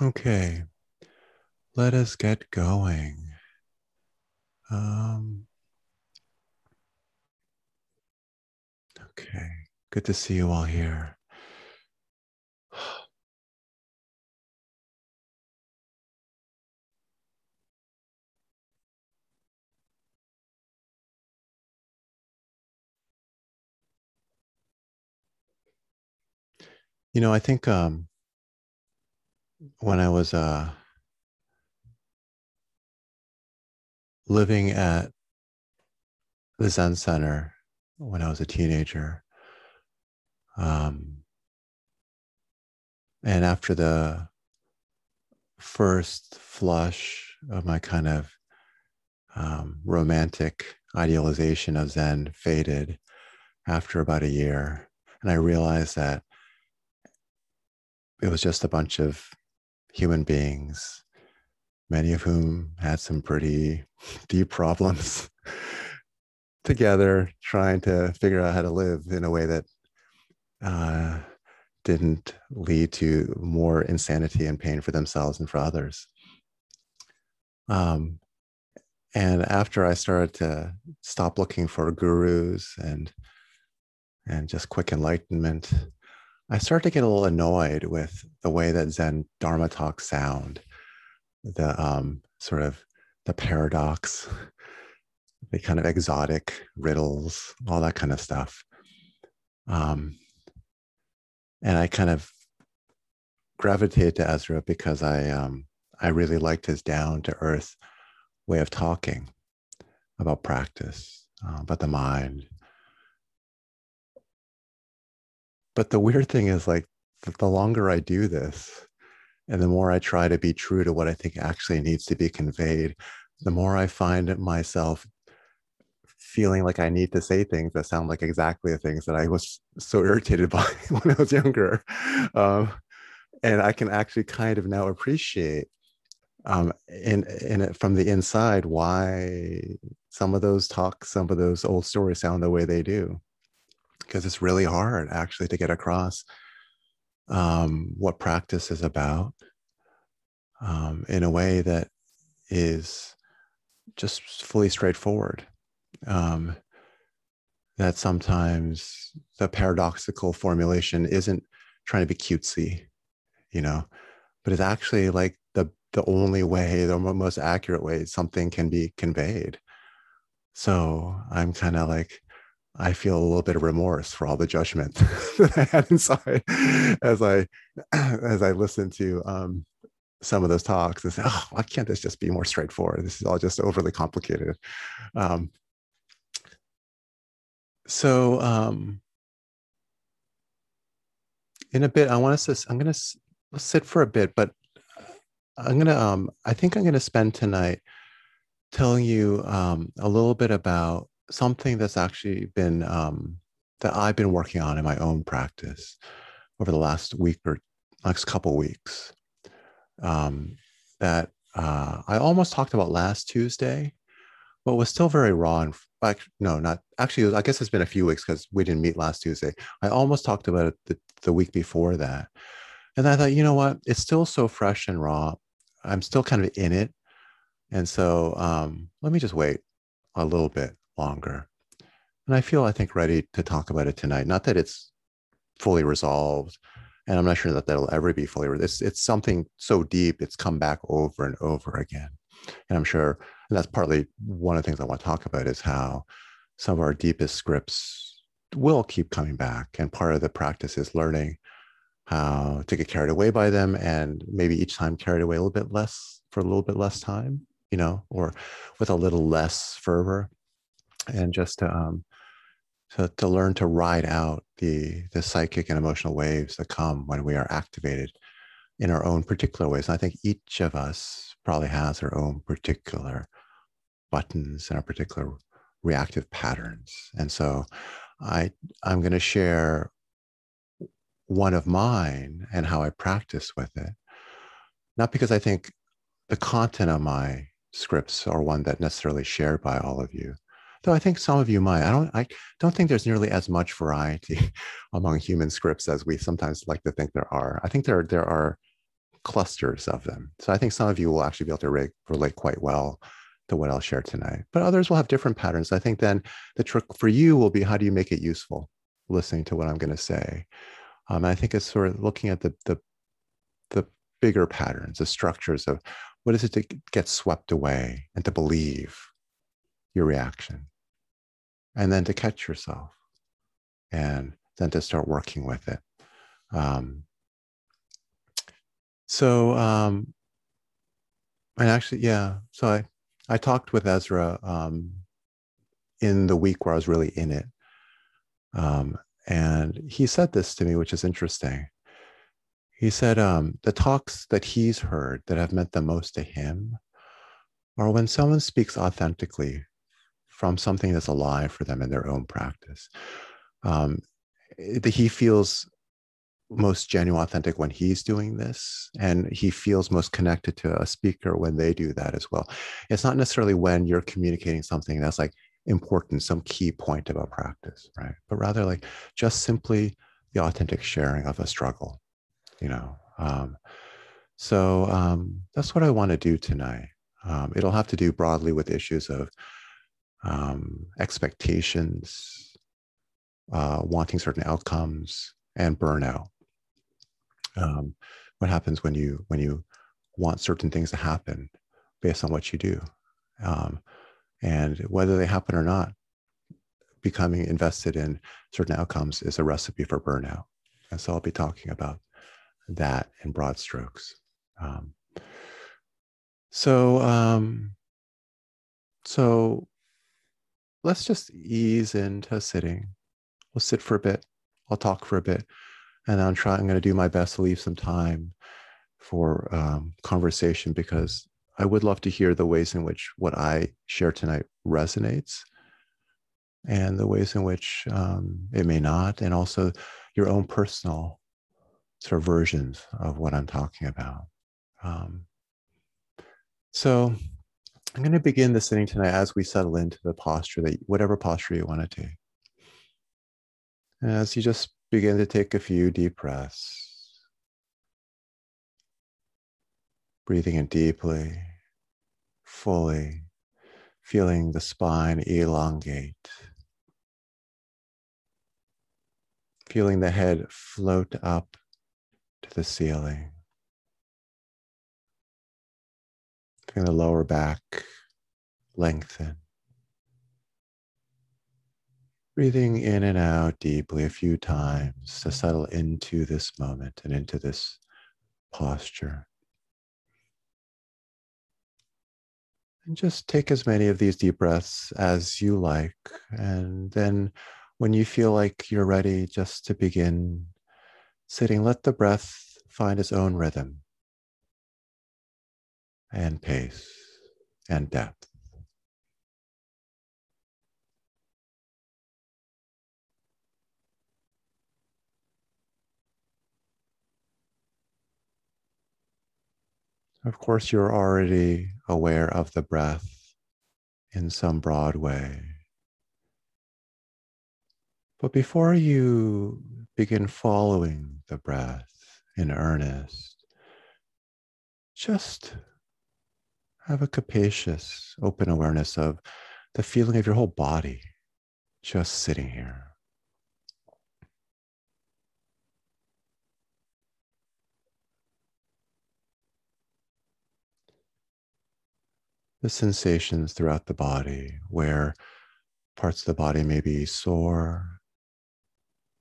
Okay, let us get going. Um, okay, good to see you all here. You know, I think um, when I was uh, living at the Zen Center when I was a teenager, um, and after the first flush of my kind of um, romantic idealization of Zen faded after about a year, and I realized that it was just a bunch of human beings, many of whom had some pretty deep problems together, trying to figure out how to live in a way that uh, didn't lead to more insanity and pain for themselves and for others. Um, and after I started to stop looking for gurus and and just quick enlightenment, I started to get a little annoyed with the way that Zen Dharma talks sound, the um, sort of the paradox, the kind of exotic riddles, all that kind of stuff. Um, and I kind of gravitated to Ezra because I um, I really liked his down to earth way of talking about practice, uh, about the mind, But the weird thing is, like, the longer I do this, and the more I try to be true to what I think actually needs to be conveyed, the more I find myself feeling like I need to say things that sound like exactly the things that I was so irritated by when I was younger. Um, and I can actually kind of now appreciate um, in, in from the inside why some of those talks, some of those old stories sound the way they do because it's really hard actually to get across um, what practice is about um, in a way that is just fully straightforward. Um, that sometimes the paradoxical formulation isn't trying to be cutesy, you know, but it's actually like the the only way, the most accurate way something can be conveyed. So I'm kind of like I feel a little bit of remorse for all the judgment that I had inside as I as I listened to um, some of those talks and say, "Oh, why can't this just be more straightforward? This is all just overly complicated." Um, so, um, in a bit, I want us to. I'm going to sit for a bit, but I'm going to. Um, I think I'm going to spend tonight telling you um, a little bit about something that's actually been um, that I've been working on in my own practice over the last week or next couple weeks. Um, that uh, I almost talked about last Tuesday, but was still very raw. And like, no, not actually. I guess it's been a few weeks because we didn't meet last Tuesday. I almost talked about it the, the week before that, and I thought, you know what? It's still so fresh and raw. I'm still kind of in it, and so um, let me just wait a little bit longer. And I feel, I think, ready to talk about it tonight. Not that it's fully resolved, and I'm not sure that that'll ever be fully. It's it's something so deep. It's come back over and over again, and I'm sure and that's partly one of the things I want to talk about is how some of our deepest scripts will keep coming back, and part of the practice is learning how to get carried away by them, and maybe each time carried away a little bit less for a little bit less time, you know, or with a little less fervor and just to um, to, to learn to ride out the the psychic and emotional waves that come when we are activated in our own particular ways. And I think each of us probably has our own particular buttons and our particular reactive patterns. And so I I'm going to share one of mine and how I practice with it. Not because I think the content of my scripts are one that necessarily shared by all of you, though I think some of you might. I don't I don't think there's nearly as much variety among human scripts as we sometimes like to think there are. I think there there are clusters of them. So I think some of you will actually be able to re- relate quite well to what I'll share tonight, but others will have different patterns. I think then the trick for you will be how do you make it useful listening to what I'm going to say? Um, I think it's sort of looking at the, the, the bigger patterns, the structures of what is it to get swept away and to believe your reaction, and then to catch yourself, and then to start working with it. Um, so, um, and actually, yeah. So I, I talked with Ezra um, in the week where I was really in it, um, and he said this to me, which is interesting. He said um, the talks that he's heard that have meant the most to him are when someone speaks authentically from something that's alive for them in their own practice. Um, he feels most genuine, authentic when he's doing this, and he feels most connected to a speaker when they do that as well. It's not necessarily when you're communicating something that's like important, some key point about practice, right? But rather like just simply the authentic sharing of a struggle, you know. Um, so um, that's what I want to do tonight. Um, it'll have to do broadly with issues of um, expectations, uh, wanting certain outcomes, and burnout. Um, what happens when you when you want certain things to happen based on what you do? Um, and whether they happen or not becoming invested in certain outcomes is a recipe for burnout. And so i'll be talking about that in broad strokes. Um, so um, so let's just ease into sitting we'll sit for a bit i'll talk for a bit and I'm trying. I'm going to do my best to leave some time for um, conversation because I would love to hear the ways in which what I share tonight resonates, and the ways in which um, it may not, and also your own personal sort of versions of what I'm talking about. Um, so I'm going to begin the sitting tonight as we settle into the posture that whatever posture you want to take. As you just begin to take a few deep breaths. Breathing in deeply, fully, feeling the spine elongate. Feeling the head float up to the ceiling. The lower back lengthen. Breathing in and out deeply a few times to settle into this moment and into this posture. And just take as many of these deep breaths as you like. And then when you feel like you're ready just to begin sitting, let the breath find its own rhythm and pace and depth. Of course, you're already aware of the breath in some broad way. But before you begin following the breath in earnest, just have a capacious, open awareness of the feeling of your whole body just sitting here. the sensations throughout the body where parts of the body may be sore,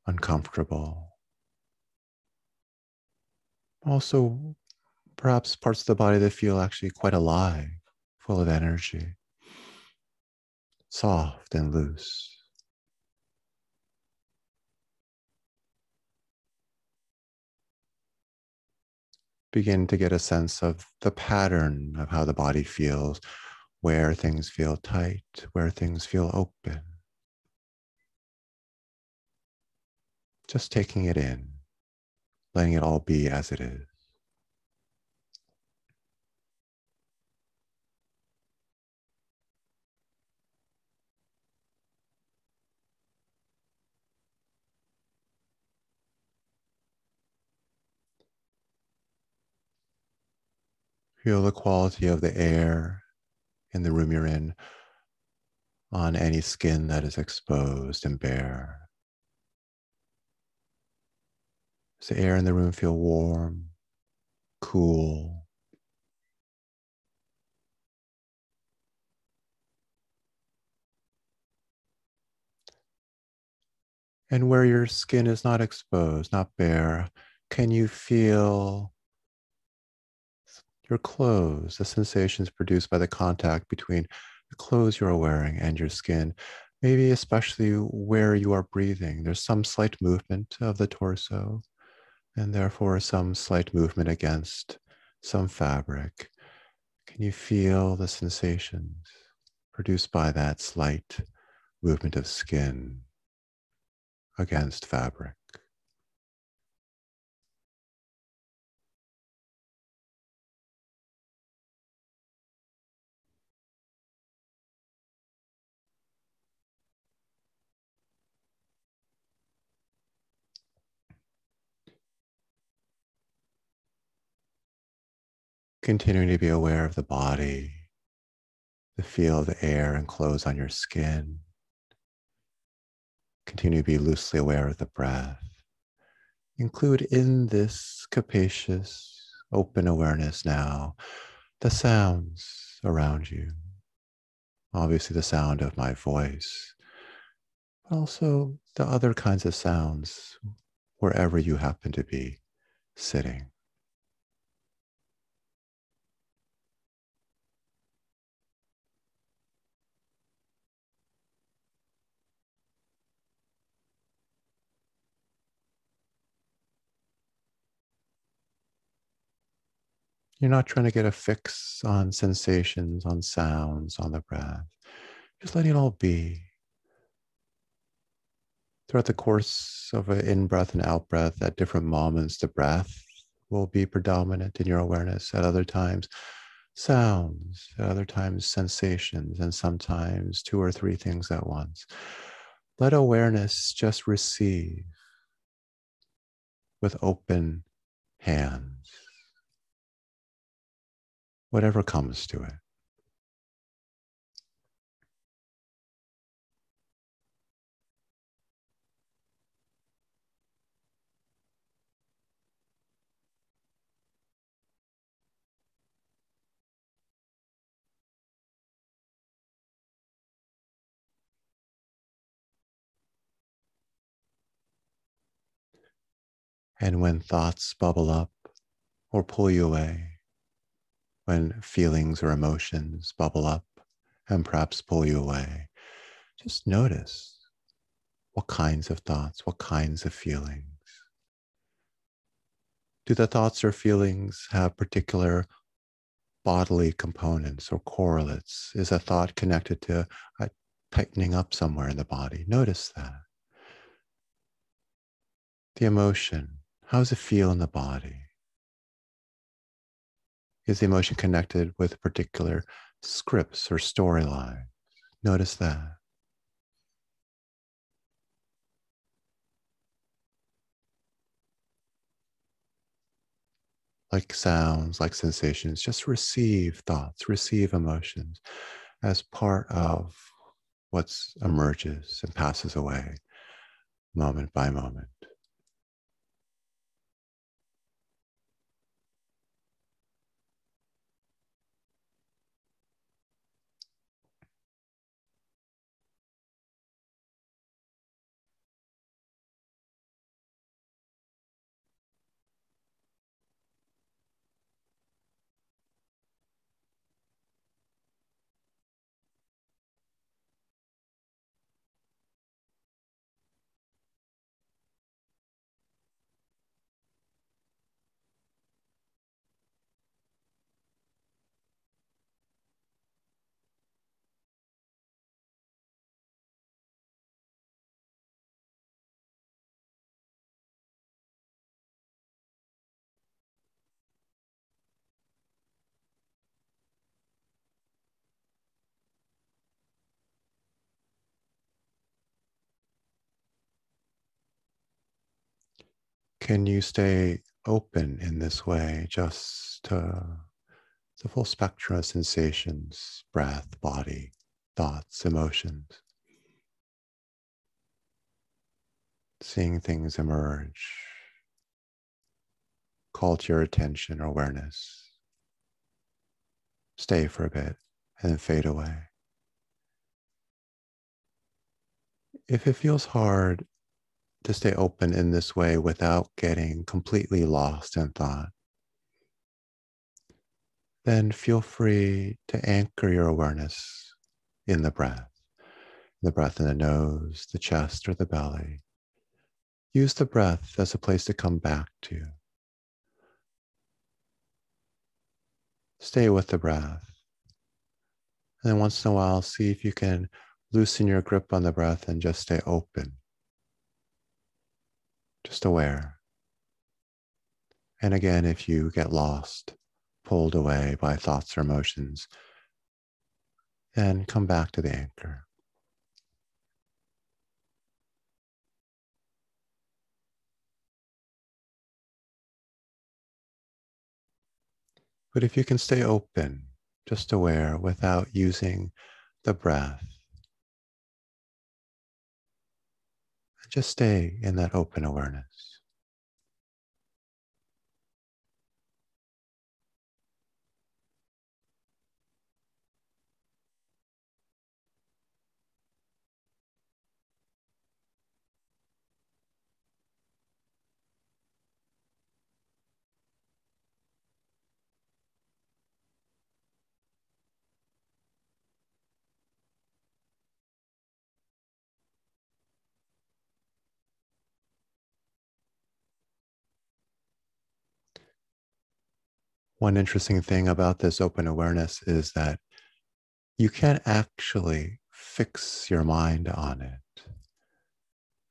uncomfortable. Also, perhaps parts of the body that feel actually quite alive, full of energy, soft and loose. begin to get a sense of the pattern of how the body feels, where things feel tight, where things feel open. Just taking it in, letting it all be as it is. Feel the quality of the air in the room you're in on any skin that is exposed and bare. Does the air in the room feel warm, cool? And where your skin is not exposed, not bare, can you feel your clothes, the sensations produced by the contact between the clothes you are wearing and your skin, maybe especially where you are breathing. There's some slight movement of the torso, and therefore some slight movement against some fabric. Can you feel the sensations produced by that slight movement of skin against fabric? Continuing to be aware of the body, the feel of the air and clothes on your skin. Continue to be loosely aware of the breath. Include in this capacious, open awareness now the sounds around you. Obviously, the sound of my voice, but also the other kinds of sounds wherever you happen to be sitting. You're not trying to get a fix on sensations, on sounds, on the breath. Just letting it all be. Throughout the course of an in breath and out breath, at different moments, the breath will be predominant in your awareness. At other times, sounds, at other times, sensations, and sometimes two or three things at once. Let awareness just receive with open hands whatever comes to it. And when thoughts bubble up or pull you away, when feelings or emotions bubble up and perhaps pull you away. Just notice what kinds of thoughts, what kinds of feelings. Do the thoughts or feelings have particular bodily components or correlates? Is a thought connected to a tightening up somewhere in the body? Notice that. The emotion, how does it feel in the body? Is the emotion connected with particular scripts or storylines? Notice that. Like sounds, like sensations, just receive thoughts, receive emotions as part of what emerges and passes away moment by moment. Can you stay open in this way, just uh, the full spectrum of sensations, breath, body, thoughts, emotions. Seeing things emerge, call to your attention or awareness. Stay for a bit and then fade away. If it feels hard to stay open in this way without getting completely lost in thought, then feel free to anchor your awareness in the breath, the breath in the nose, the chest, or the belly. Use the breath as a place to come back to. Stay with the breath. And then once in a while, see if you can loosen your grip on the breath and just stay open just aware. And again, if you get lost, pulled away by thoughts or emotions, then come back to the anchor. But if you can stay open, just aware without using the breath, Just stay in that open awareness. One interesting thing about this open awareness is that you can't actually fix your mind on it.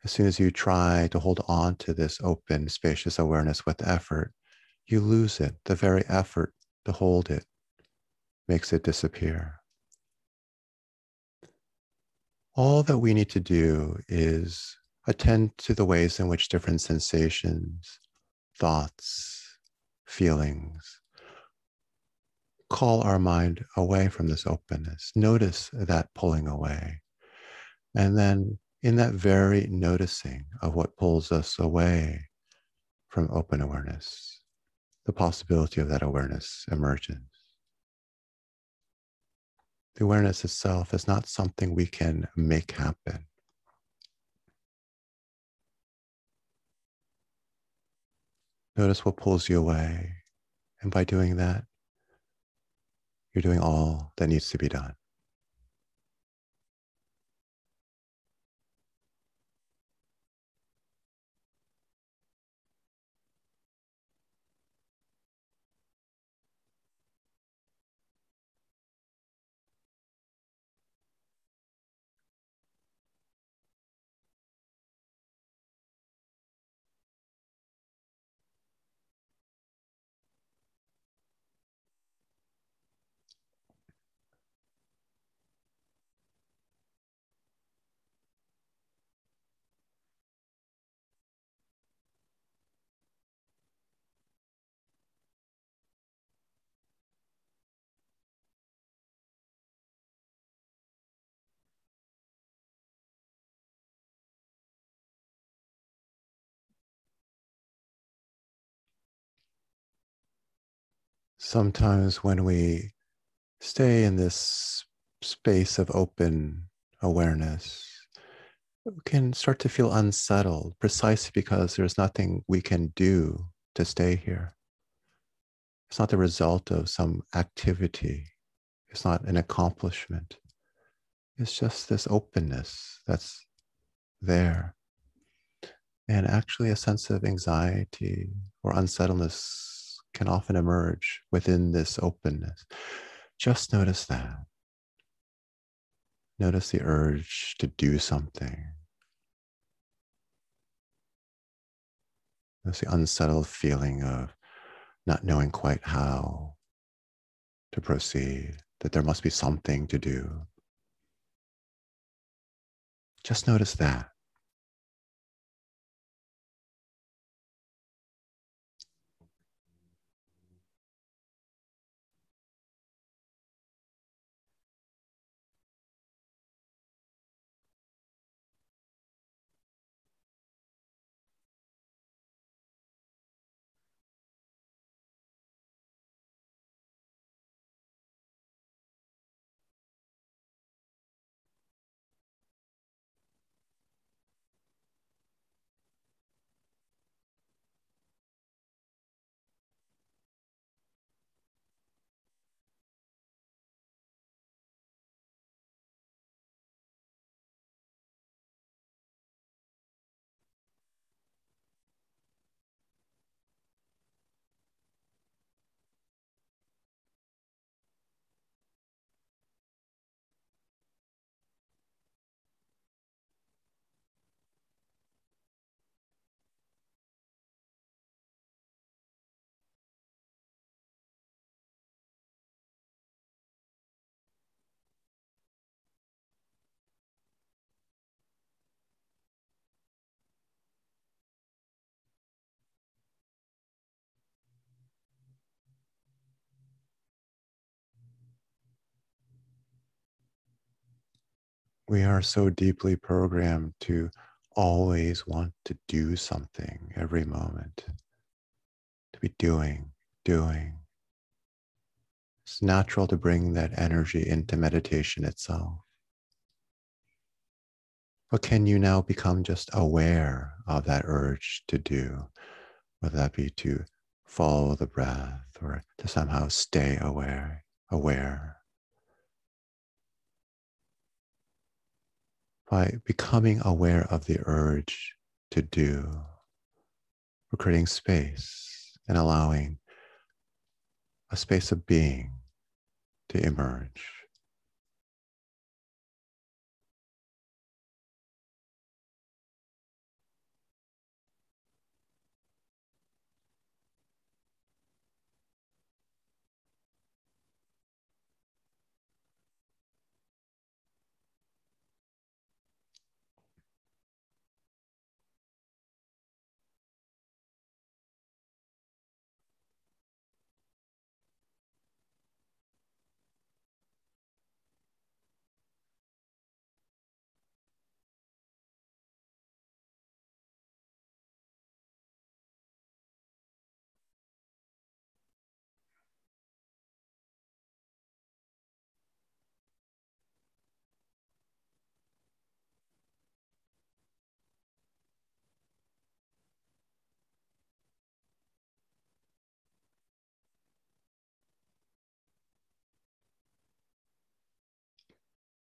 As soon as you try to hold on to this open, spacious awareness with effort, you lose it. The very effort to hold it makes it disappear. All that we need to do is attend to the ways in which different sensations, thoughts, feelings call our mind away from this openness. Notice that pulling away. And then in that very noticing of what pulls us away from open awareness, the possibility of that awareness emerges. The awareness itself is not something we can make happen. Notice what pulls you away. And by doing that, you're doing all that needs to be done. Sometimes when we stay in this space of open awareness, we can start to feel unsettled precisely because there's nothing we can do to stay here. It's not the result of some activity, it's not an accomplishment. It's just this openness that's there. And actually, a sense of anxiety or unsettledness can often emerge within this openness. Just notice that. Notice the urge to do something. Notice the unsettled feeling of not knowing quite how to proceed, that there must be something to do. Just notice that. We are so deeply programmed to always want to do something every moment, to be doing, doing. It's natural to bring that energy into meditation itself. But can you now become just aware of that urge to do, whether that be to follow the breath or to somehow stay aware, aware? By becoming aware of the urge to do, we're creating space and allowing a space of being to emerge.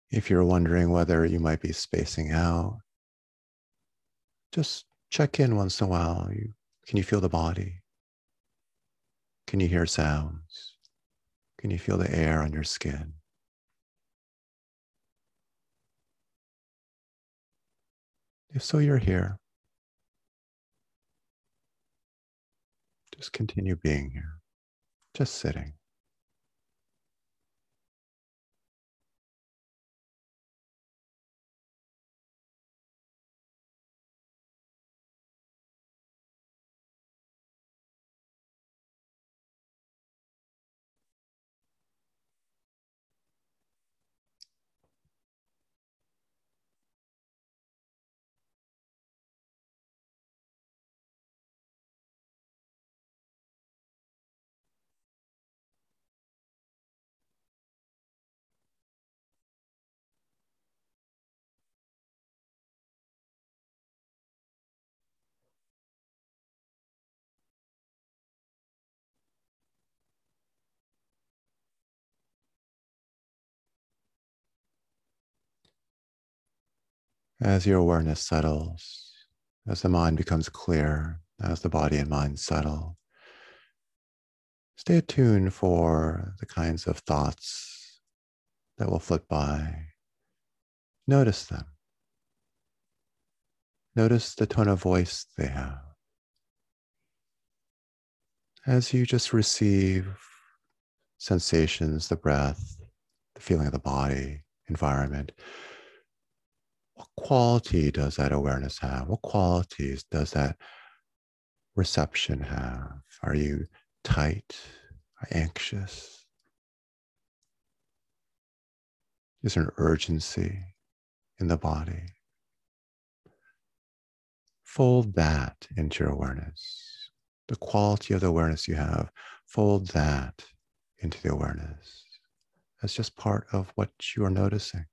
If you're wondering whether you might be spacing out, just check in once in a while. You, can you feel the body? Can you hear sounds? Can you feel the air on your skin? If so, you're here. Just continue being here, just sitting. As your awareness settles, as the mind becomes clear, as the body and mind settle, stay attuned for the kinds of thoughts that will flit by. Notice them. Notice the tone of voice they have. As you just receive sensations, the breath, the feeling of the body, environment, what quality does that awareness have? What qualities does that reception have? Are you tight or anxious? Is there an urgency in the body? Fold that into your awareness. The quality of the awareness you have, fold that into the awareness as just part of what you are noticing.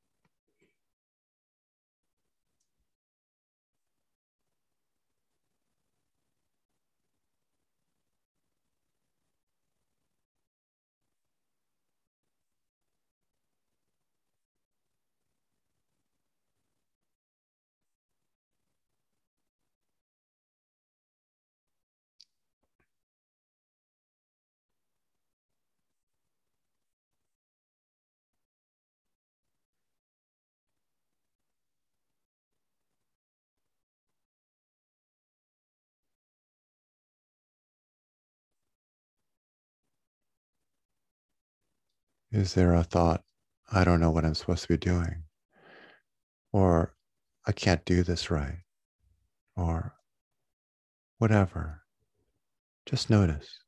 Is there a thought, I don't know what I'm supposed to be doing? Or I can't do this right? Or whatever. Just notice.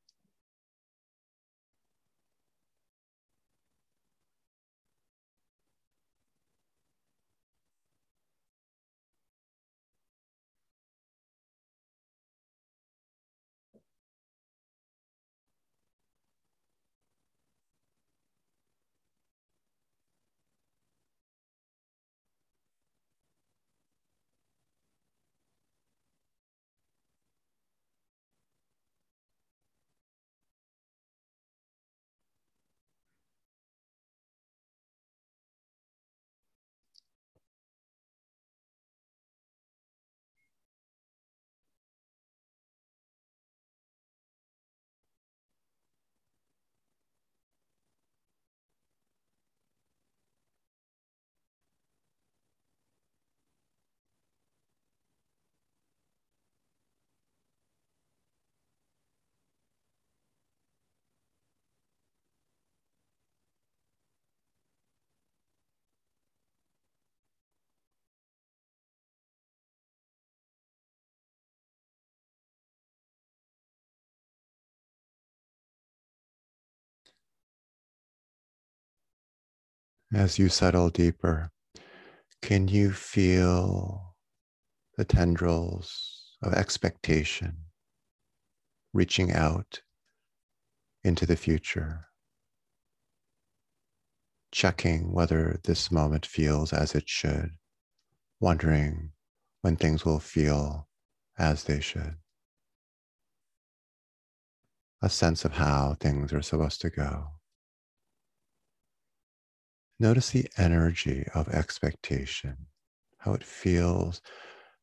As you settle deeper, can you feel the tendrils of expectation reaching out into the future, checking whether this moment feels as it should, wondering when things will feel as they should. A sense of how things are supposed to go. Notice the energy of expectation, how it feels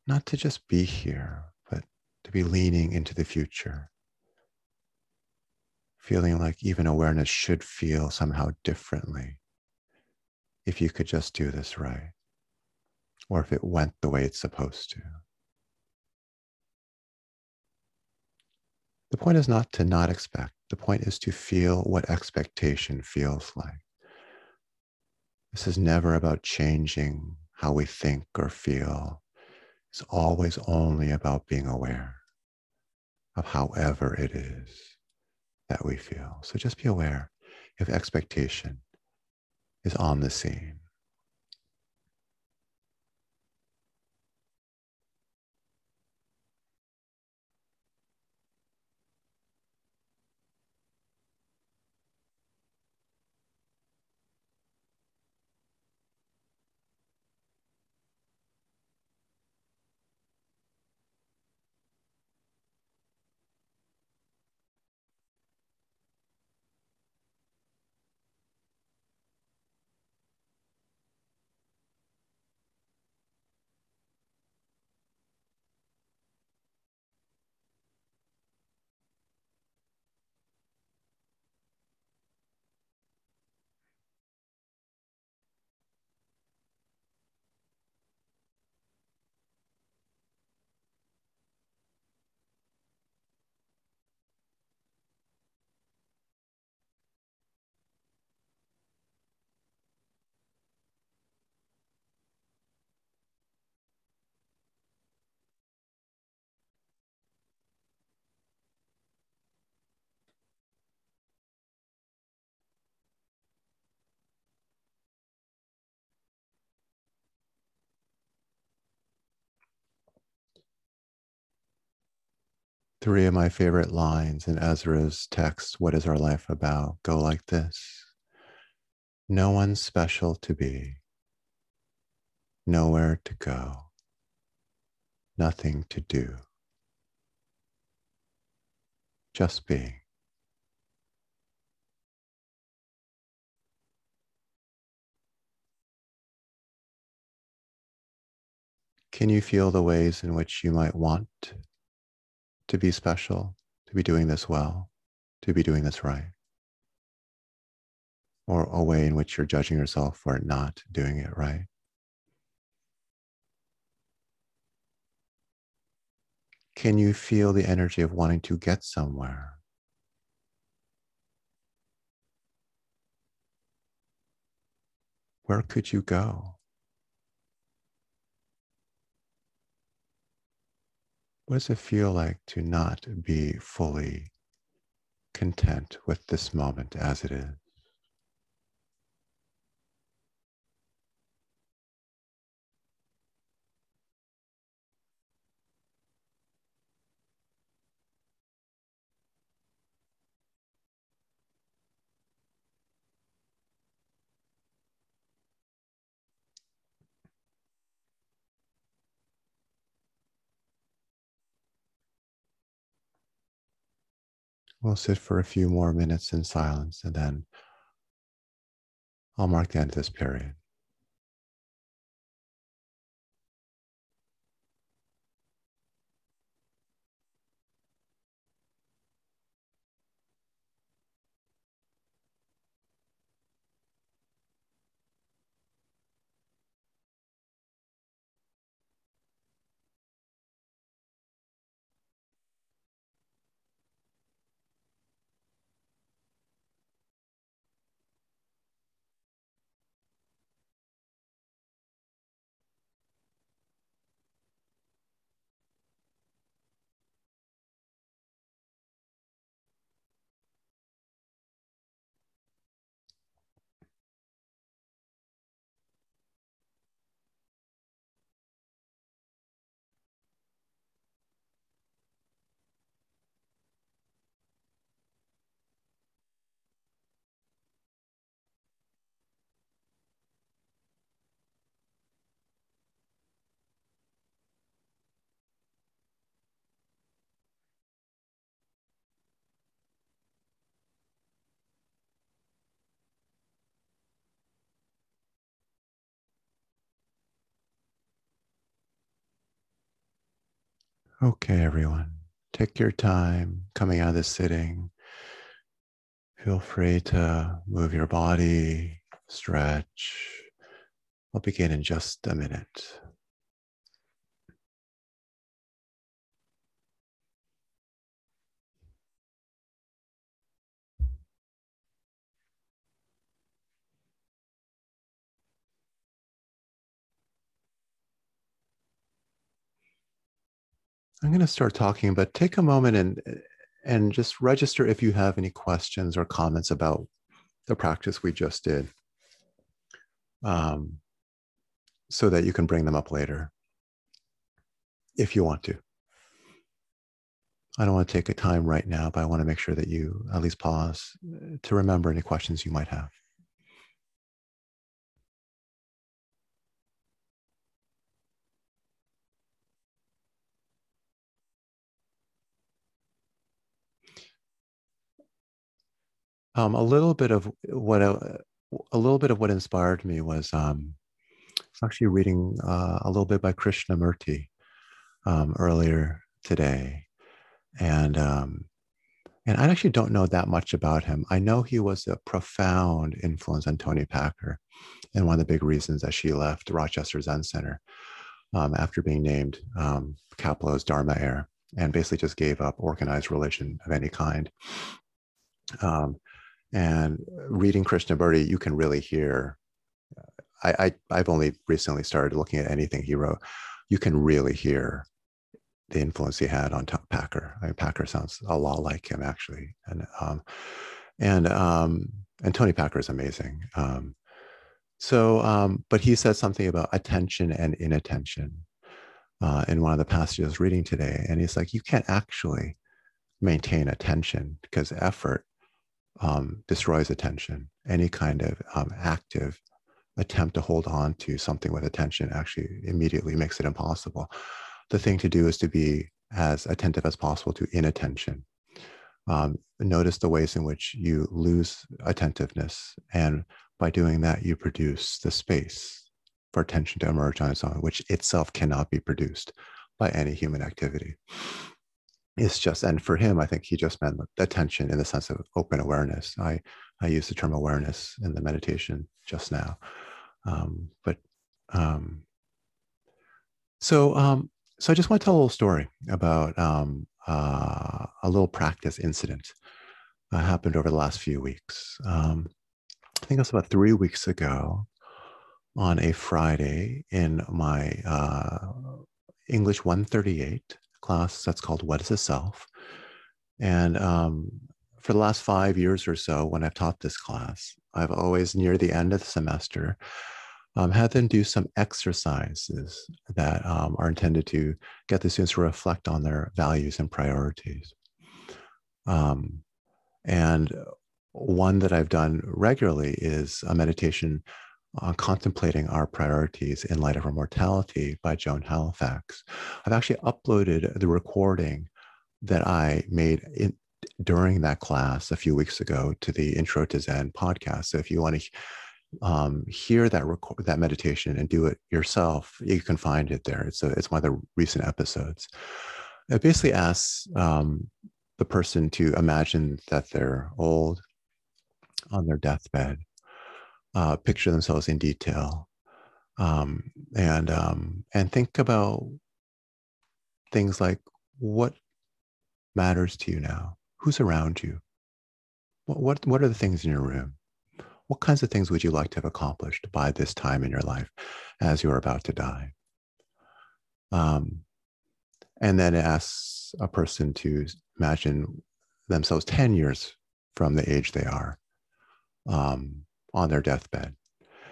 not to just be here, but to be leaning into the future. Feeling like even awareness should feel somehow differently if you could just do this right, or if it went the way it's supposed to. The point is not to not expect, the point is to feel what expectation feels like. This is never about changing how we think or feel. It's always only about being aware of however it is that we feel. So just be aware if expectation is on the scene. Three of my favorite lines in Ezra's text, What is Our Life About? go like this No one special to be, nowhere to go, nothing to do, just be. Can you feel the ways in which you might want to be special, to be doing this well, to be doing this right, or a way in which you're judging yourself for not doing it right. Can you feel the energy of wanting to get somewhere? Where could you go? What does it feel like to not be fully content with this moment as it is? We'll sit for a few more minutes in silence and then I'll mark the end of this period. Okay, everyone, take your time coming out of the sitting. Feel free to move your body, stretch. I'll begin in just a minute. I'm going to start talking, but take a moment and and just register if you have any questions or comments about the practice we just did, um, so that you can bring them up later if you want to. I don't want to take a time right now, but I want to make sure that you at least pause to remember any questions you might have. Um, a little bit of what uh, a little bit of what inspired me was um, actually reading uh, a little bit by Krishnamurti um, earlier today, and um, and I actually don't know that much about him. I know he was a profound influence on Toni Packer, and one of the big reasons that she left Rochester Zen Center um, after being named um, Kapleau's Dharma heir, and basically just gave up organized religion of any kind. Um, and reading Krishnamurti, you can really hear. I, I have only recently started looking at anything he wrote. You can really hear the influence he had on Packer. I mean, Packer sounds a lot like him actually, and um, and um, and Toni Packer is amazing. Um, so, um, but he said something about attention and inattention uh, in one of the passages reading today, and he's like, you can't actually maintain attention because effort um, destroys attention. Any kind of um, active attempt to hold on to something with attention actually immediately makes it impossible. The thing to do is to be as attentive as possible to inattention. Um, notice the ways in which you lose attentiveness. And by doing that, you produce the space for attention to emerge on its own, which itself cannot be produced by any human activity it's just and for him i think he just meant attention in the sense of open awareness. I i use the term awareness in the meditation just now. Um, but um, so um, so i just want to tell a little story about um, uh, a little practice incident that happened over the last few weeks. Um, i think it was about three weeks ago on a friday in my uh, english 138 class that's called What is a Self? And um, for the last five years or so, when I've taught this class, I've always, near the end of the semester, um, had them do some exercises that um, are intended to get the students to reflect on their values and priorities. Um, and one that I've done regularly is a meditation on contemplating our priorities in light of our mortality by Joan Halifax. I've actually uploaded the recording that I made in, during that class a few weeks ago to the Intro to Zen podcast. So if you want to um, hear that record, that meditation and do it yourself, you can find it there. It's a, it's one of the recent episodes. It basically asks um, the person to imagine that they're old on their deathbed uh, picture themselves in detail. Um, and um, and think about things like what matters to you now? Who's around you? What, what what are the things in your room? What kinds of things would you like to have accomplished by this time in your life as you're about to die? Um, and then it asks a person to imagine themselves 10 years from the age they are. Um, on their deathbed.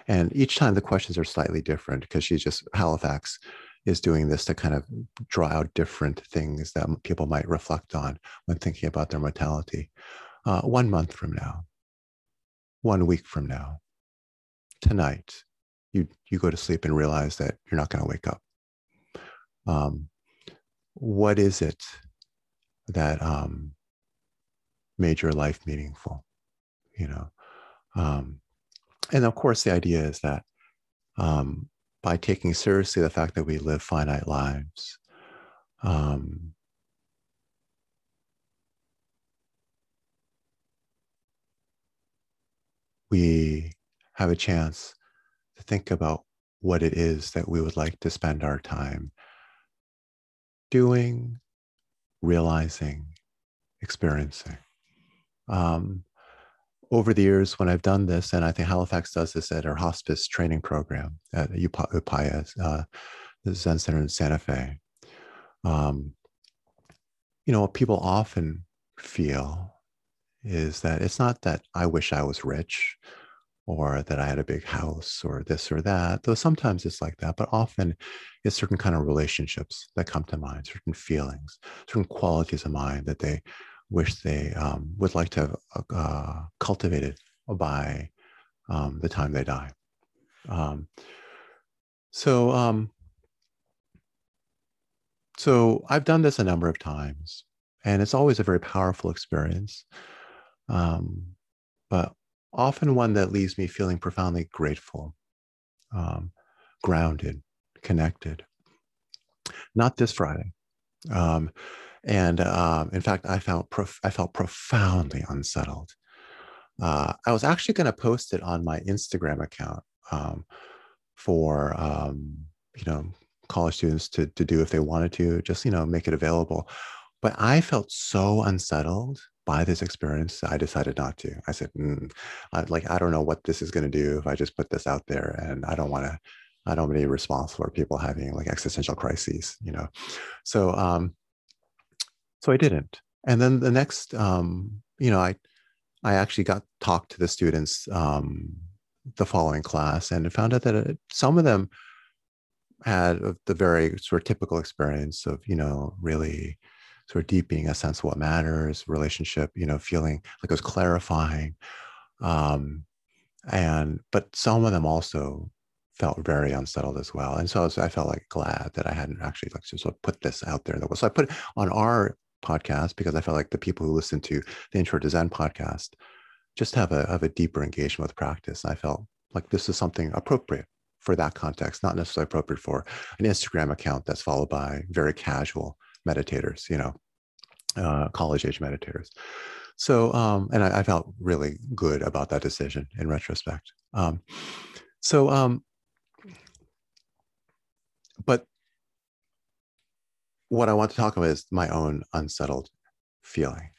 And each time the questions are slightly different because she's just Halifax is doing this to kind of draw out different things that people might reflect on when thinking about their mortality. Uh, one month from now, one week from now, tonight, you you go to sleep and realize that you're not going to wake up. Um, what is it that um, made your life meaningful? You know, um, and of course, the idea is that um, by taking seriously the fact that we live finite lives, um, we have a chance to think about what it is that we would like to spend our time doing, realizing, experiencing. Um, over the years, when I've done this, and I think Halifax does this at our hospice training program at Upaya, uh, the Zen Center in Santa Fe, um, you know, what people often feel is that it's not that I wish I was rich or that I had a big house or this or that, though sometimes it's like that, but often it's certain kind of relationships that come to mind, certain feelings, certain qualities of mind that they wish they um, would like to have uh, cultivated by um, the time they die. Um, so, um, so I've done this a number of times, and it's always a very powerful experience. Um, but often one that leaves me feeling profoundly grateful, um, grounded, connected. Not this Friday. Um, and um, in fact, I found prof- I felt profoundly unsettled. Uh, I was actually going to post it on my Instagram account um, for um, you know college students to to do if they wanted to, just you know make it available. But I felt so unsettled by this experience, I decided not to. I said, mm, I, like, I don't know what this is going to do if I just put this out there, and I don't want to. I don't want to be responsible for people having like existential crises, you know. So, um, so I didn't. And then the next, um, you know, I, I actually got talked to the students um, the following class and found out that it, some of them had the very sort of typical experience of, you know, really sort of deepening a sense of what matters, relationship, you know, feeling like it was clarifying. Um, and but some of them also felt very unsettled as well. And so I, was, I felt like glad that I hadn't actually like just sort of put this out there. So I put on our podcast because I felt like the people who listen to the Intro to Zen podcast just have a have a deeper engagement with practice. I felt like this is something appropriate for that context, not necessarily appropriate for an Instagram account that's followed by very casual meditators, you know, uh, college age meditators. So, um, and I, I, felt really good about that decision in retrospect. Um, so, um, but what I want to talk about is my own unsettled feeling.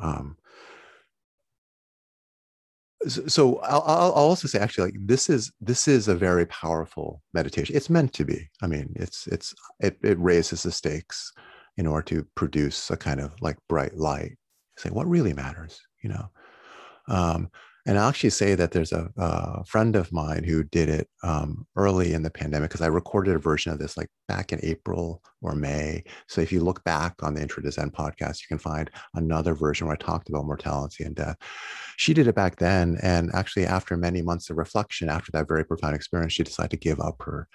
Um, so I'll, I'll, also say actually like this is this is a very powerful meditation. It's meant to be. I mean it's it's it, it raises the stakes in order to produce a kind of like bright light. Say what really matters you know? Um, and I'll actually say that there's a, a friend of mine who did it um, early in the pandemic because I recorded a version of this like back in April or May. So if you look back on the Intro to Zen podcast, you can find another version where I talked about mortality and death. She did it back then. And actually, after many months of reflection, after that very profound experience, she decided to give up her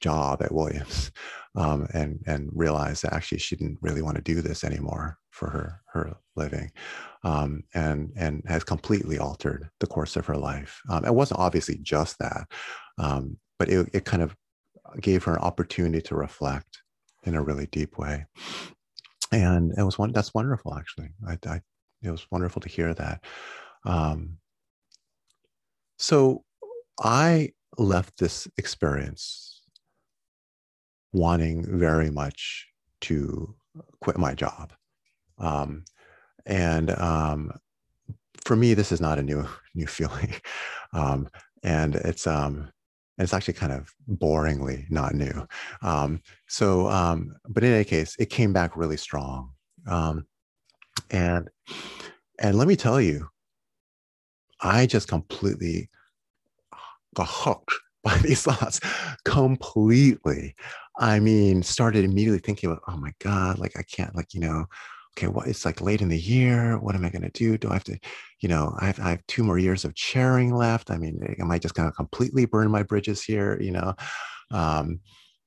job at Williams um, and and realized that actually she didn't really want to do this anymore for her her living, um, and and has completely altered the course of her life. Um, it wasn't obviously just that, um, but it it kind of gave her an opportunity to reflect in a really deep way, and it was one that's wonderful actually. I, I it was wonderful to hear that. Um, so I left this experience wanting very much to quit my job. Um, and um, for me, this is not a new new feeling, um, and it's um, it's actually kind of boringly not new. Um, so, um, but in any case, it came back really strong, um, and and let me tell you, I just completely got hooked by these thoughts completely. I mean, started immediately thinking about, oh my God, like I can't, like, you know, okay, what it's like late in the year. What am I going to do? Do I have to, you know, I have, I have two more years of chairing left. I mean, am I just going to completely burn my bridges here? You know, um,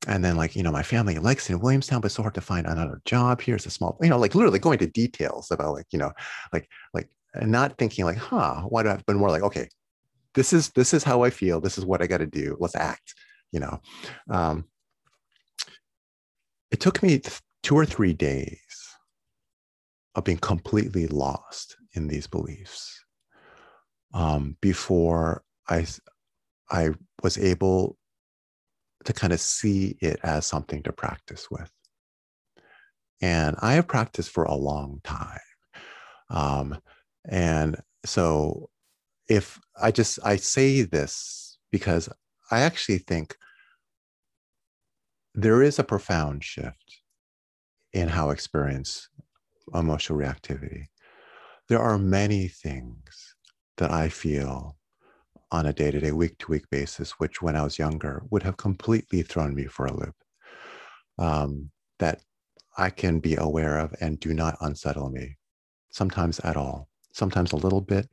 and then like, you know, my family likes in Williamstown, but it's so hard to find another job here. It's a small, you know, like literally going to details about like, you know, like, like, not thinking like, huh, why do I have, but more like, okay, this is, this is how I feel. This is what I got to do. Let's act, you know? Um, it took me two or three days of being completely lost in these beliefs um, before I, I was able to kind of see it as something to practice with. And I have practiced for a long time. Um, and so if I just, I say this because I actually think there is a profound shift in how experience emotional reactivity. There are many things that I feel on a day to day, week to week basis, which when I was younger would have completely thrown me for a loop. Um, that I can be aware of and do not unsettle me, sometimes at all, sometimes a little bit,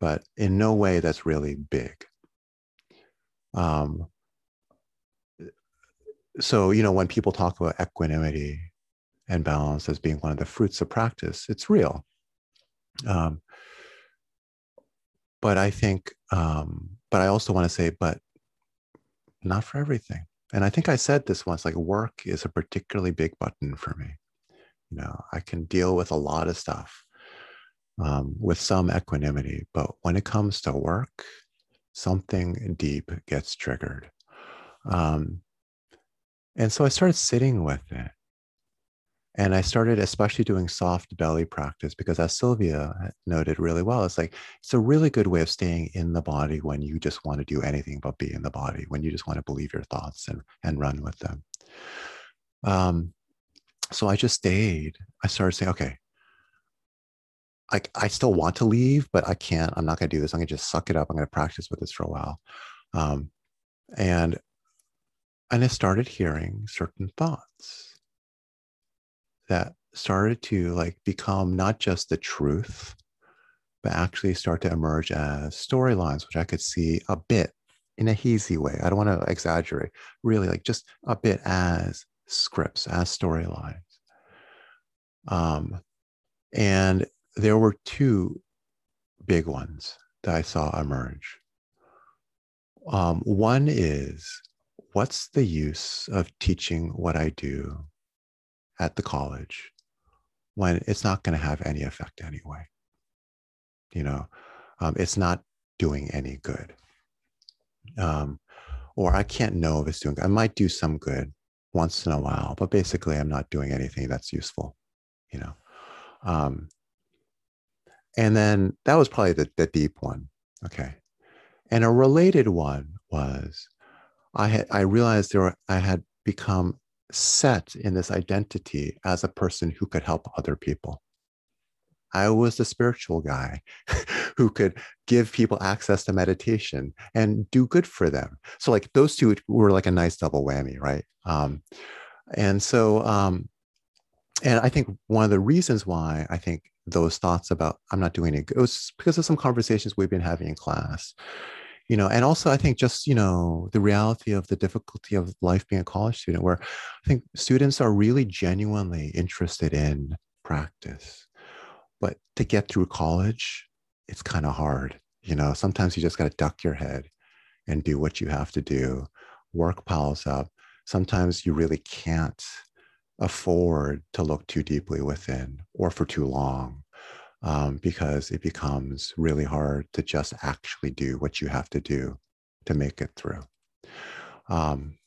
but in no way that's really big. Um, so, you know, when people talk about equanimity and balance as being one of the fruits of practice, it's real. Um, but I think, um, but I also want to say, but not for everything. And I think I said this once like work is a particularly big button for me. You know, I can deal with a lot of stuff um, with some equanimity, but when it comes to work, something deep gets triggered. Um, and so I started sitting with it. And I started especially doing soft belly practice because, as Sylvia noted really well, it's like it's a really good way of staying in the body when you just want to do anything but be in the body, when you just want to believe your thoughts and, and run with them. Um, so I just stayed. I started saying, okay, I, I still want to leave, but I can't. I'm not going to do this. I'm going to just suck it up. I'm going to practice with this for a while. Um, and and I started hearing certain thoughts that started to like become not just the truth, but actually start to emerge as storylines, which I could see a bit in a hazy way. I don't want to exaggerate, really, like just a bit as scripts, as storylines. Um, and there were two big ones that I saw emerge. Um, one is what's the use of teaching what I do at the college when it's not going to have any effect anyway. You know, um, it's not doing any good. Um, or I can't know if it's doing, I might do some good once in a while, but basically I'm not doing anything that's useful, you know. Um, and then that was probably the, the deep one. Okay. And a related one was I had I realized there were, I had become set in this identity as a person who could help other people. I was the spiritual guy who could give people access to meditation and do good for them. So, like those two were like a nice double whammy, right? Um, and so, um, and I think one of the reasons why I think those thoughts about I'm not doing it, it was because of some conversations we've been having in class you know and also i think just you know the reality of the difficulty of life being a college student where i think students are really genuinely interested in practice but to get through college it's kind of hard you know? Sometimes you just got to duck your head and do what you have to do work piles up. Sometimes you really can't afford to look too deeply within or for too long um, because it becomes really hard to just actually do what you have to do to make it through. Um,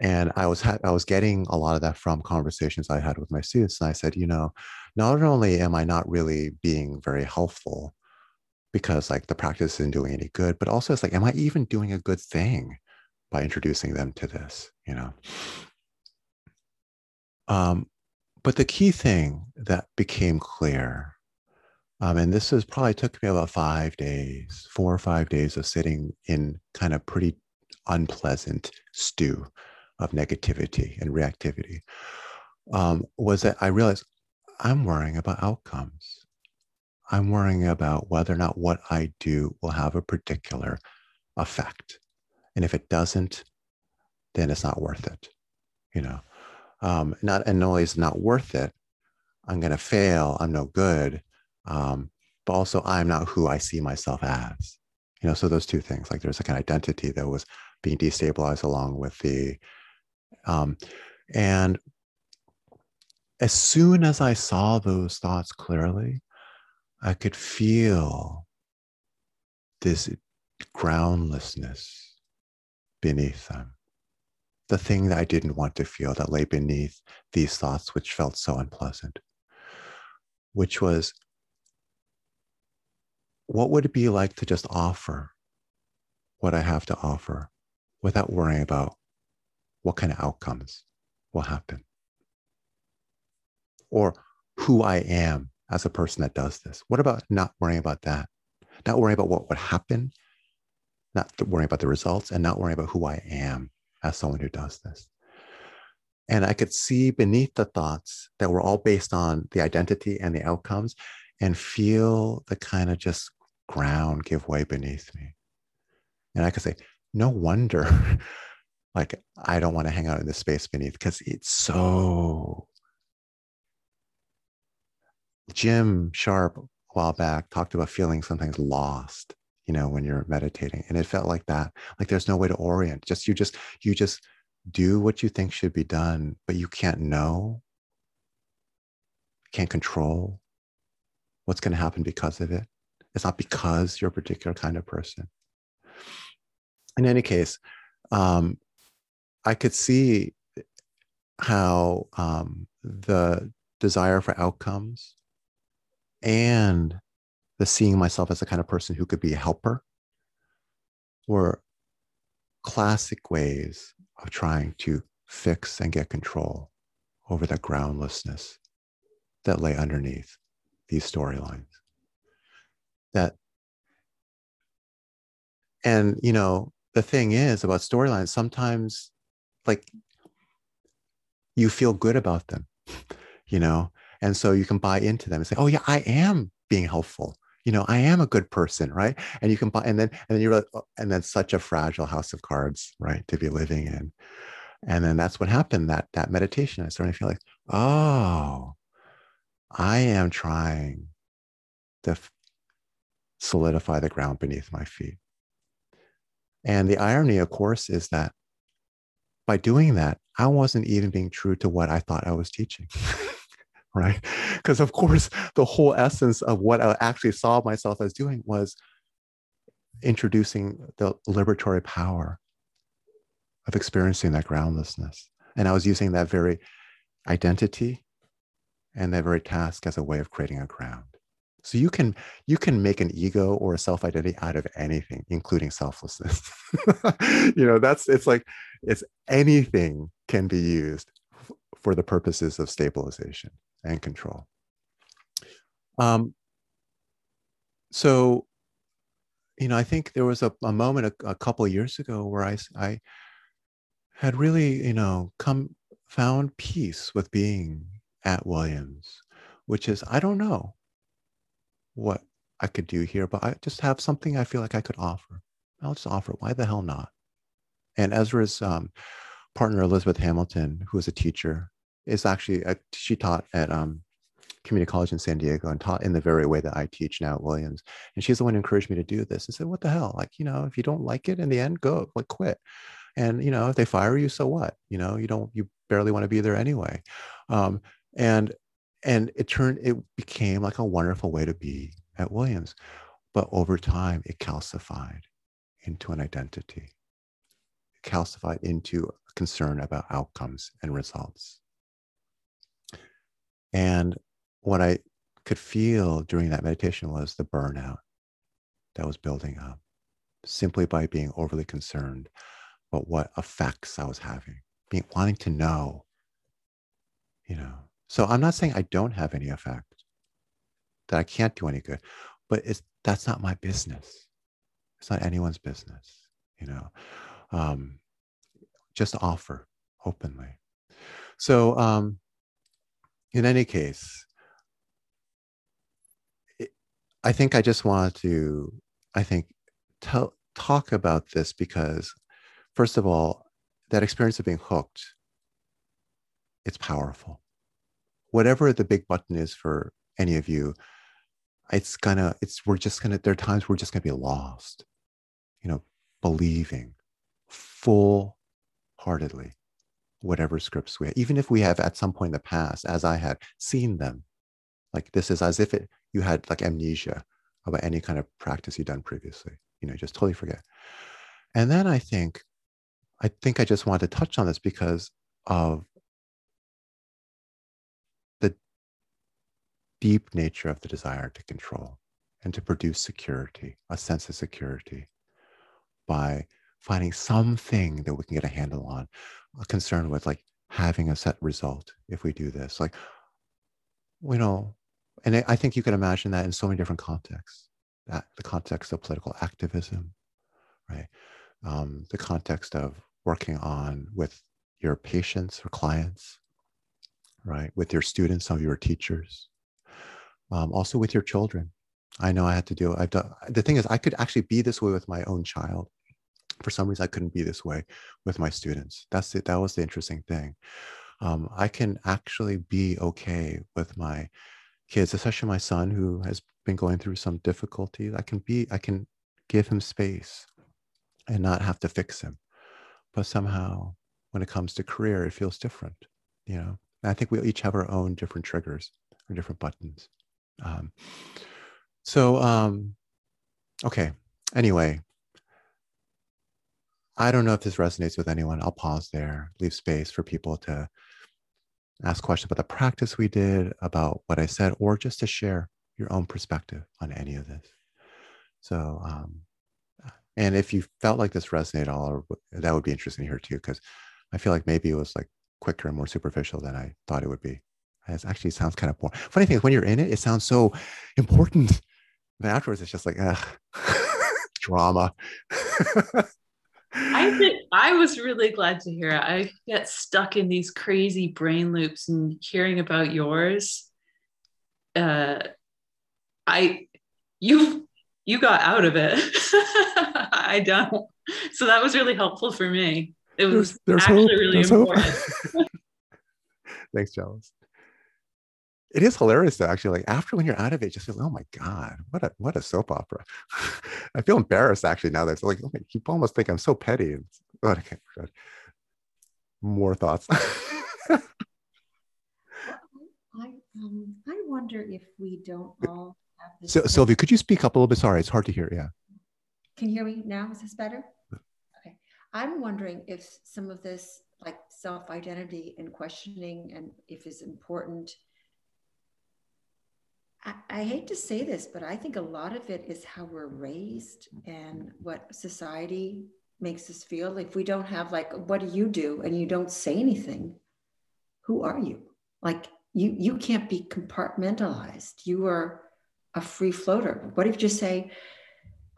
and I was ha- I was getting a lot of that from conversations I had with my students, and I said, you know, not only am I not really being very helpful because like the practice isn't doing any good, but also it's like, am I even doing a good thing by introducing them to this? You know. Um, but the key thing that became clear um, and this has probably took me about five days, four or five days of sitting in kind of pretty unpleasant stew of negativity and reactivity. Um, was that I realized I'm worrying about outcomes. I'm worrying about whether or not what I do will have a particular effect. And if it doesn't, then it's not worth it. You know, um, not and not is not worth it, I'm going to fail. I'm no good um, but also I'm not who I see myself as. You know, so those two things, like there's like an identity that was being destabilized along with the, um, and as soon as I saw those thoughts clearly, I could feel this groundlessness beneath them. The thing that I didn't want to feel that lay beneath these thoughts, which felt so unpleasant, which was what would it be like to just offer what I have to offer without worrying about what kind of outcomes will happen? Or who I am as a person that does this? What about not worrying about that? Not worrying about what would happen, not worrying about the results, and not worrying about who I am as someone who does this. And I could see beneath the thoughts that were all based on the identity and the outcomes and feel the kind of just ground give way beneath me. And I could say, no wonder, like, I don't want to hang out in the space beneath because it's so. Jim Sharp, a while back, talked about feeling sometimes lost, you know, when you're meditating. And it felt like that. Like there's no way to orient. Just, you just, you just do what you think should be done, but you can't know, can't control what's going to happen because of it. It's not because you're a particular kind of person. In any case, um, I could see how um, the desire for outcomes and the seeing myself as the kind of person who could be a helper were classic ways of trying to fix and get control over the groundlessness that lay underneath these storylines. That and you know the thing is about storylines sometimes like you feel good about them you know? And so you can buy into them and say oh yeah i am being helpful. You know i am a good person right? And you can buy and then and then you're like oh, and then such a fragile house of cards right to be living in. And then that's what happened that that meditation i started to feel like oh i am trying to solidify the ground beneath my feet. And the irony, of course, is that by doing that, I wasn't even being true to what I thought I was teaching. right? Because, of course, the whole essence of what I actually saw myself as doing was introducing the liberatory power of experiencing that groundlessness. And I was using that very identity and that very task as a way of creating a ground. So you can you can make an ego or a self identity out of anything, including selflessness. you know, that's it's like it's anything can be used for the purposes of stabilization and control. Um, so, you know, I think there was a, a moment a, a couple years ago where I I had really, you know, come found peace with being at Williams, which is I don't know what I could do here, but I just have something I feel like I could offer. I'll just offer. Why the hell not? And Ezra's um, partner, Elizabeth Hamilton, who is a teacher, is actually, a, she taught at um, community college in San Diego and taught in the very way that I teach now at Williams. And she's the one who encouraged me to do this and said, what the hell? Like, you know, if you don't like it in the end, go, like quit. And, you know, if they fire you, so what? You know, you don't, you barely want to be there anyway. Um, and and it turned it became like a wonderful way to be at williams but over time it calcified into an identity. It calcified into a concern about outcomes and results. And what i could feel during that meditation was the burnout that was building up simply by being overly concerned about what effects i was having being wanting to know you know so I'm not saying I don't have any effect, that I can't do any good, but it's that's not my business. It's not anyone's business, you know. Um, just offer openly. So um, in any case, it, I think I just want to, I think, tell, talk about this because, first of all, that experience of being hooked, it's powerful whatever the big button is for any of you, it's gonna, it's, we're just gonna, there are times we're just gonna be lost, you know, believing full heartedly whatever scripts we have, even if we have at some point in the past, as I had seen them. Like this is as if it you had like amnesia about any kind of practice you've done previously. You know, just totally forget. And then I think, I think I just want to touch on this because of the deep nature of the desire to control and to produce security, a sense of security by finding something that we can get a handle on, a concern with like having a set result if we do this. Like, you know, and I think you can imagine that in so many different contexts. That the context of political activism, right? Um, the context of working on with your patients or clients, right? With your students, some of your teachers, um, also with your children. I know I had to do. I've done. The thing is, I could actually be this way with my own child. For some reason, I couldn't be this way with my students. That's it. That was the interesting thing. Um, I can actually be okay with my kids, especially my son who has been going through some difficulties. I can be, I can give him space and not have to fix him. But somehow, when it comes to career, it feels different. You know, and I think we each have our own different triggers or different buttons. Um, so, um, okay. Anyway, I don't know if this resonates with anyone. I'll pause there, leave space for people to ask questions about the practice we did, about what I said, or just to share your own perspective on any of this. So, um, and if you felt like this resonated all, that would be interesting to hear too, because I feel like maybe it was like quicker and more superficial than I thought it would be. It actually sounds kind of boring. Funny thing is, when you're in it, it sounds so important. But afterwards, it's just like, drama. I did, I was really glad to hear it. I get stuck in these crazy brain loops and hearing about yours. Uh, I you you got out of it. I don't. So that was really helpful for me. It was there's, there's actually hope. really there's important. Thanks, Chalice it is hilarious though actually like after when you're out of it just feel oh my god what a what a soap opera. I feel embarrassed actually now that it's like oh you almost think i'm so petty. And oh, okay more thoughts. I, um, I wonder if we don't all have this so, sylvia could you speak up a little bit? Sorry it's hard to hear yeah. Can you hear me now? Is this better? Okay. I'm wondering if some of this like self-identity and questioning and if it's important I, I hate to say this, but I think a lot of it is how we're raised and what society makes us feel. If we don't have, like, what do you do? And you don't say anything, who are you? Like, you, you can't be compartmentalized. You are a free floater. What if you just say,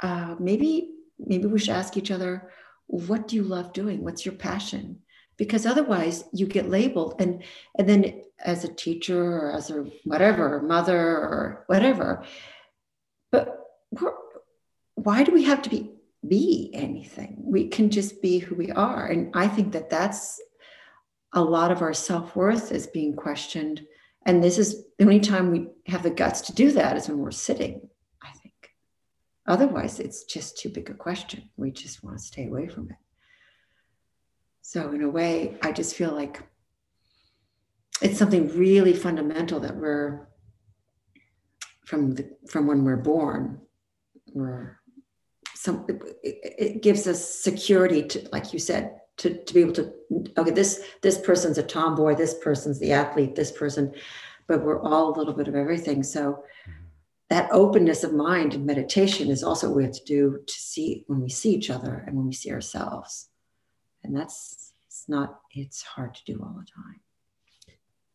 uh, maybe, maybe we should ask each other, what do you love doing? What's your passion? Because otherwise you get labeled and and then as a teacher or as a whatever mother or whatever. But why do we have to be be anything? We can just be who we are. And i think that that's a lot of our self-worth is being questioned. And this is the only time we have the guts to do that is when we're sitting i think. Otherwise it's just too big a question. We just want to stay away from it so, in a way, I just feel like it's something really fundamental that we're from the, from when we're born. We're some it, it gives us security to, like you said, to, to be able to okay, this this person's a tomboy, this person's the athlete, this person, but we're all a little bit of everything. So that openness of mind and meditation is also what we have to do to see when we see each other and when we see ourselves and that's it's not it's hard to do all the time.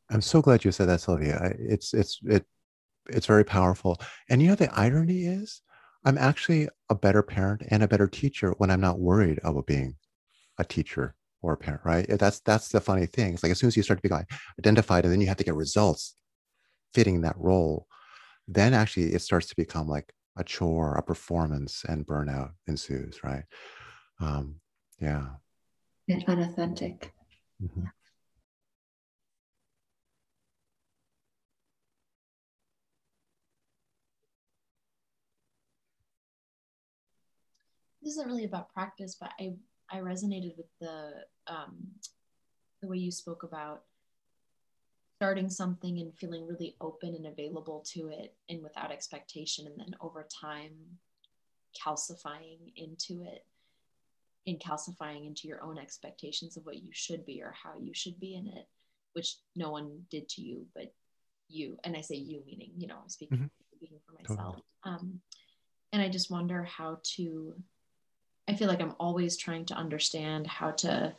I'm so glad you said that sylvia. It's it's it it's very powerful. And you know the irony is? I'm actually a better parent and a better teacher when i'm not worried about being a teacher or a parent right? That's that's the funny thing. It's like as soon as you start to become identified and then you have to get results fitting that role then actually it starts to become like a chore a performance and burnout ensues right? Um, yeah and unauthentic. Mm-hmm. This isn't really about practice, but I I resonated with the um, the way you spoke about starting something and feeling really open and available to it and without expectation and then over time calcifying into it and calcifying into your own expectations of what you should be or how you should be in it which no one did to you but you and i say you meaning you know speaking, mm-hmm. speaking for myself totally. um, and i just wonder how to i feel like i'm always trying to understand how to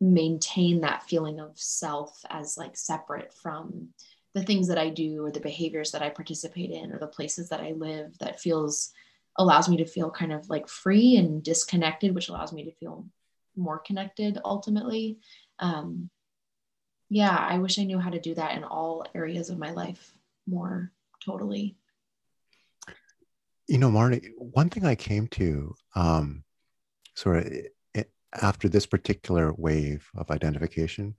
maintain that feeling of self as like separate from the things that I do or the behaviors that I participate in or the places that I live that feels allows me to feel kind of like free and disconnected, which allows me to feel more connected ultimately. Um, yeah, I wish I knew how to do that in all areas of my life more totally. You know, Marnie, one thing I came to um, sort of after this particular wave of identification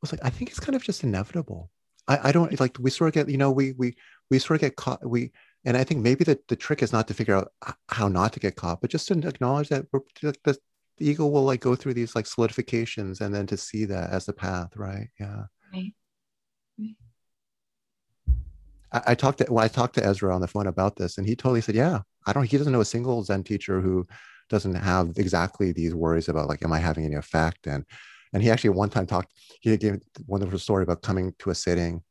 was like, I think it's kind of just inevitable. I, I don't like we sort of get, you know, we we we sort of get caught. We and I think maybe the, the trick is not to figure out how not to get caught, but just to acknowledge that the, the ego will like go through these like solidifications and then to see that as the path, right? Yeah. Right. right. I, I talked to well, I talked to Ezra on the phone about this, and he totally said, "Yeah, I don't." He doesn't know a single Zen teacher who doesn't have exactly these worries about like, am I having any effect? And and he actually one time talked, he gave one wonderful story about coming to a sitting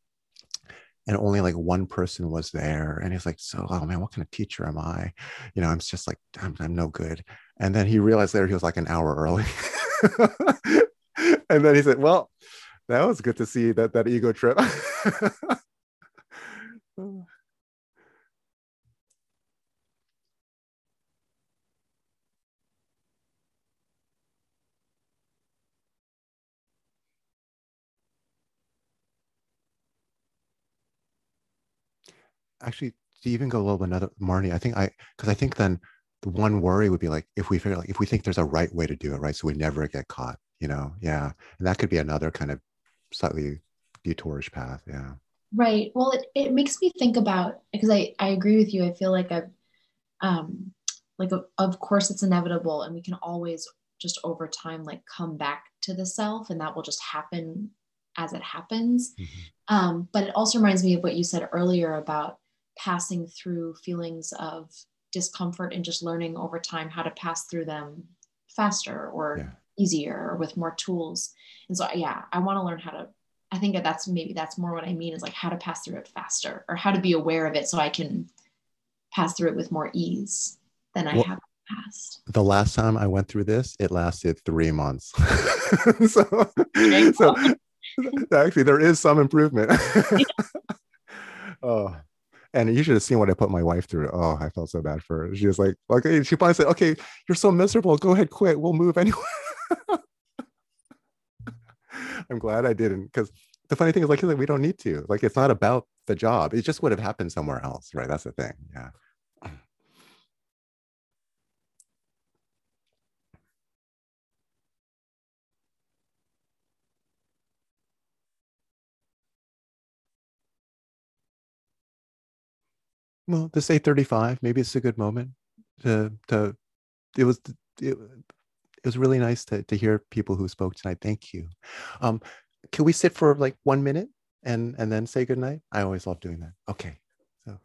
and only like one person was there. And he's like, so, oh man, what kind of teacher am I? You know, I'm just like, I'm, I'm no good. And then he realized later he was like an hour early. and then he said, well, that was good to see that, that ego trip. actually to even go a little bit another Marnie, I think I because I think then the one worry would be like if we figure like if we think there's a right way to do it, right? So we never get caught, you know? Yeah. And that could be another kind of slightly detourish path. Yeah. Right. Well, it, it makes me think about because I, I agree with you. I feel like I've um like of course it's inevitable and we can always just over time like come back to the self and that will just happen as it happens. Mm-hmm. Um, but it also reminds me of what you said earlier about passing through feelings of discomfort and just learning over time how to pass through them faster or yeah. easier or with more tools. And so, yeah, I want to learn how to. I think that that's maybe that's more what I mean is like how to pass through it faster or how to be aware of it so I can pass through it with more ease than I well, have past. The last time I went through this, it lasted three months. so, so actually, there is some improvement. oh, and you should have seen what I put my wife through. Oh, I felt so bad for her. She was like, okay, she finally said, okay, you're so miserable. Go ahead, quit. We'll move anyway. I'm glad I didn't because the funny thing is like we don't need to. Like it's not about the job. It just would have happened somewhere else, right? That's the thing. Yeah. Well this 835 maybe it's a good moment to to it was it, it was really nice to, to hear people who spoke tonight. Thank you. Um can we sit for like one minute and and then say goodnight? I always love doing that. Okay. So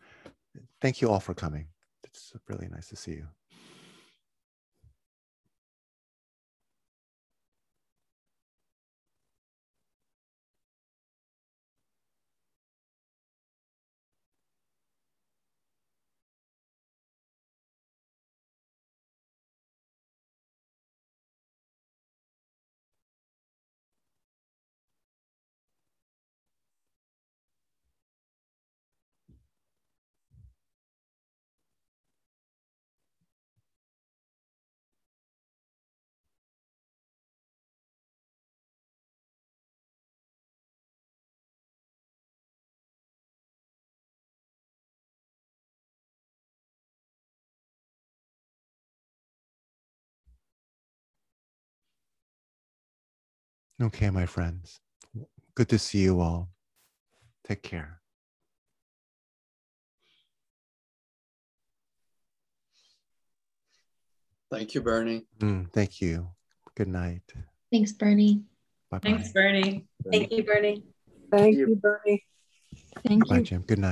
thank you all for coming. It's really nice to see you Okay, my friends. Good to see you all. Take care. Thank you, Bernie. Mm, thank you. Good night. Thanks, Bernie. Bye bye. Thanks, Bernie. Thank you, Bernie. Thank you. you, Bernie. Thank Bye, you. Jim. Good night.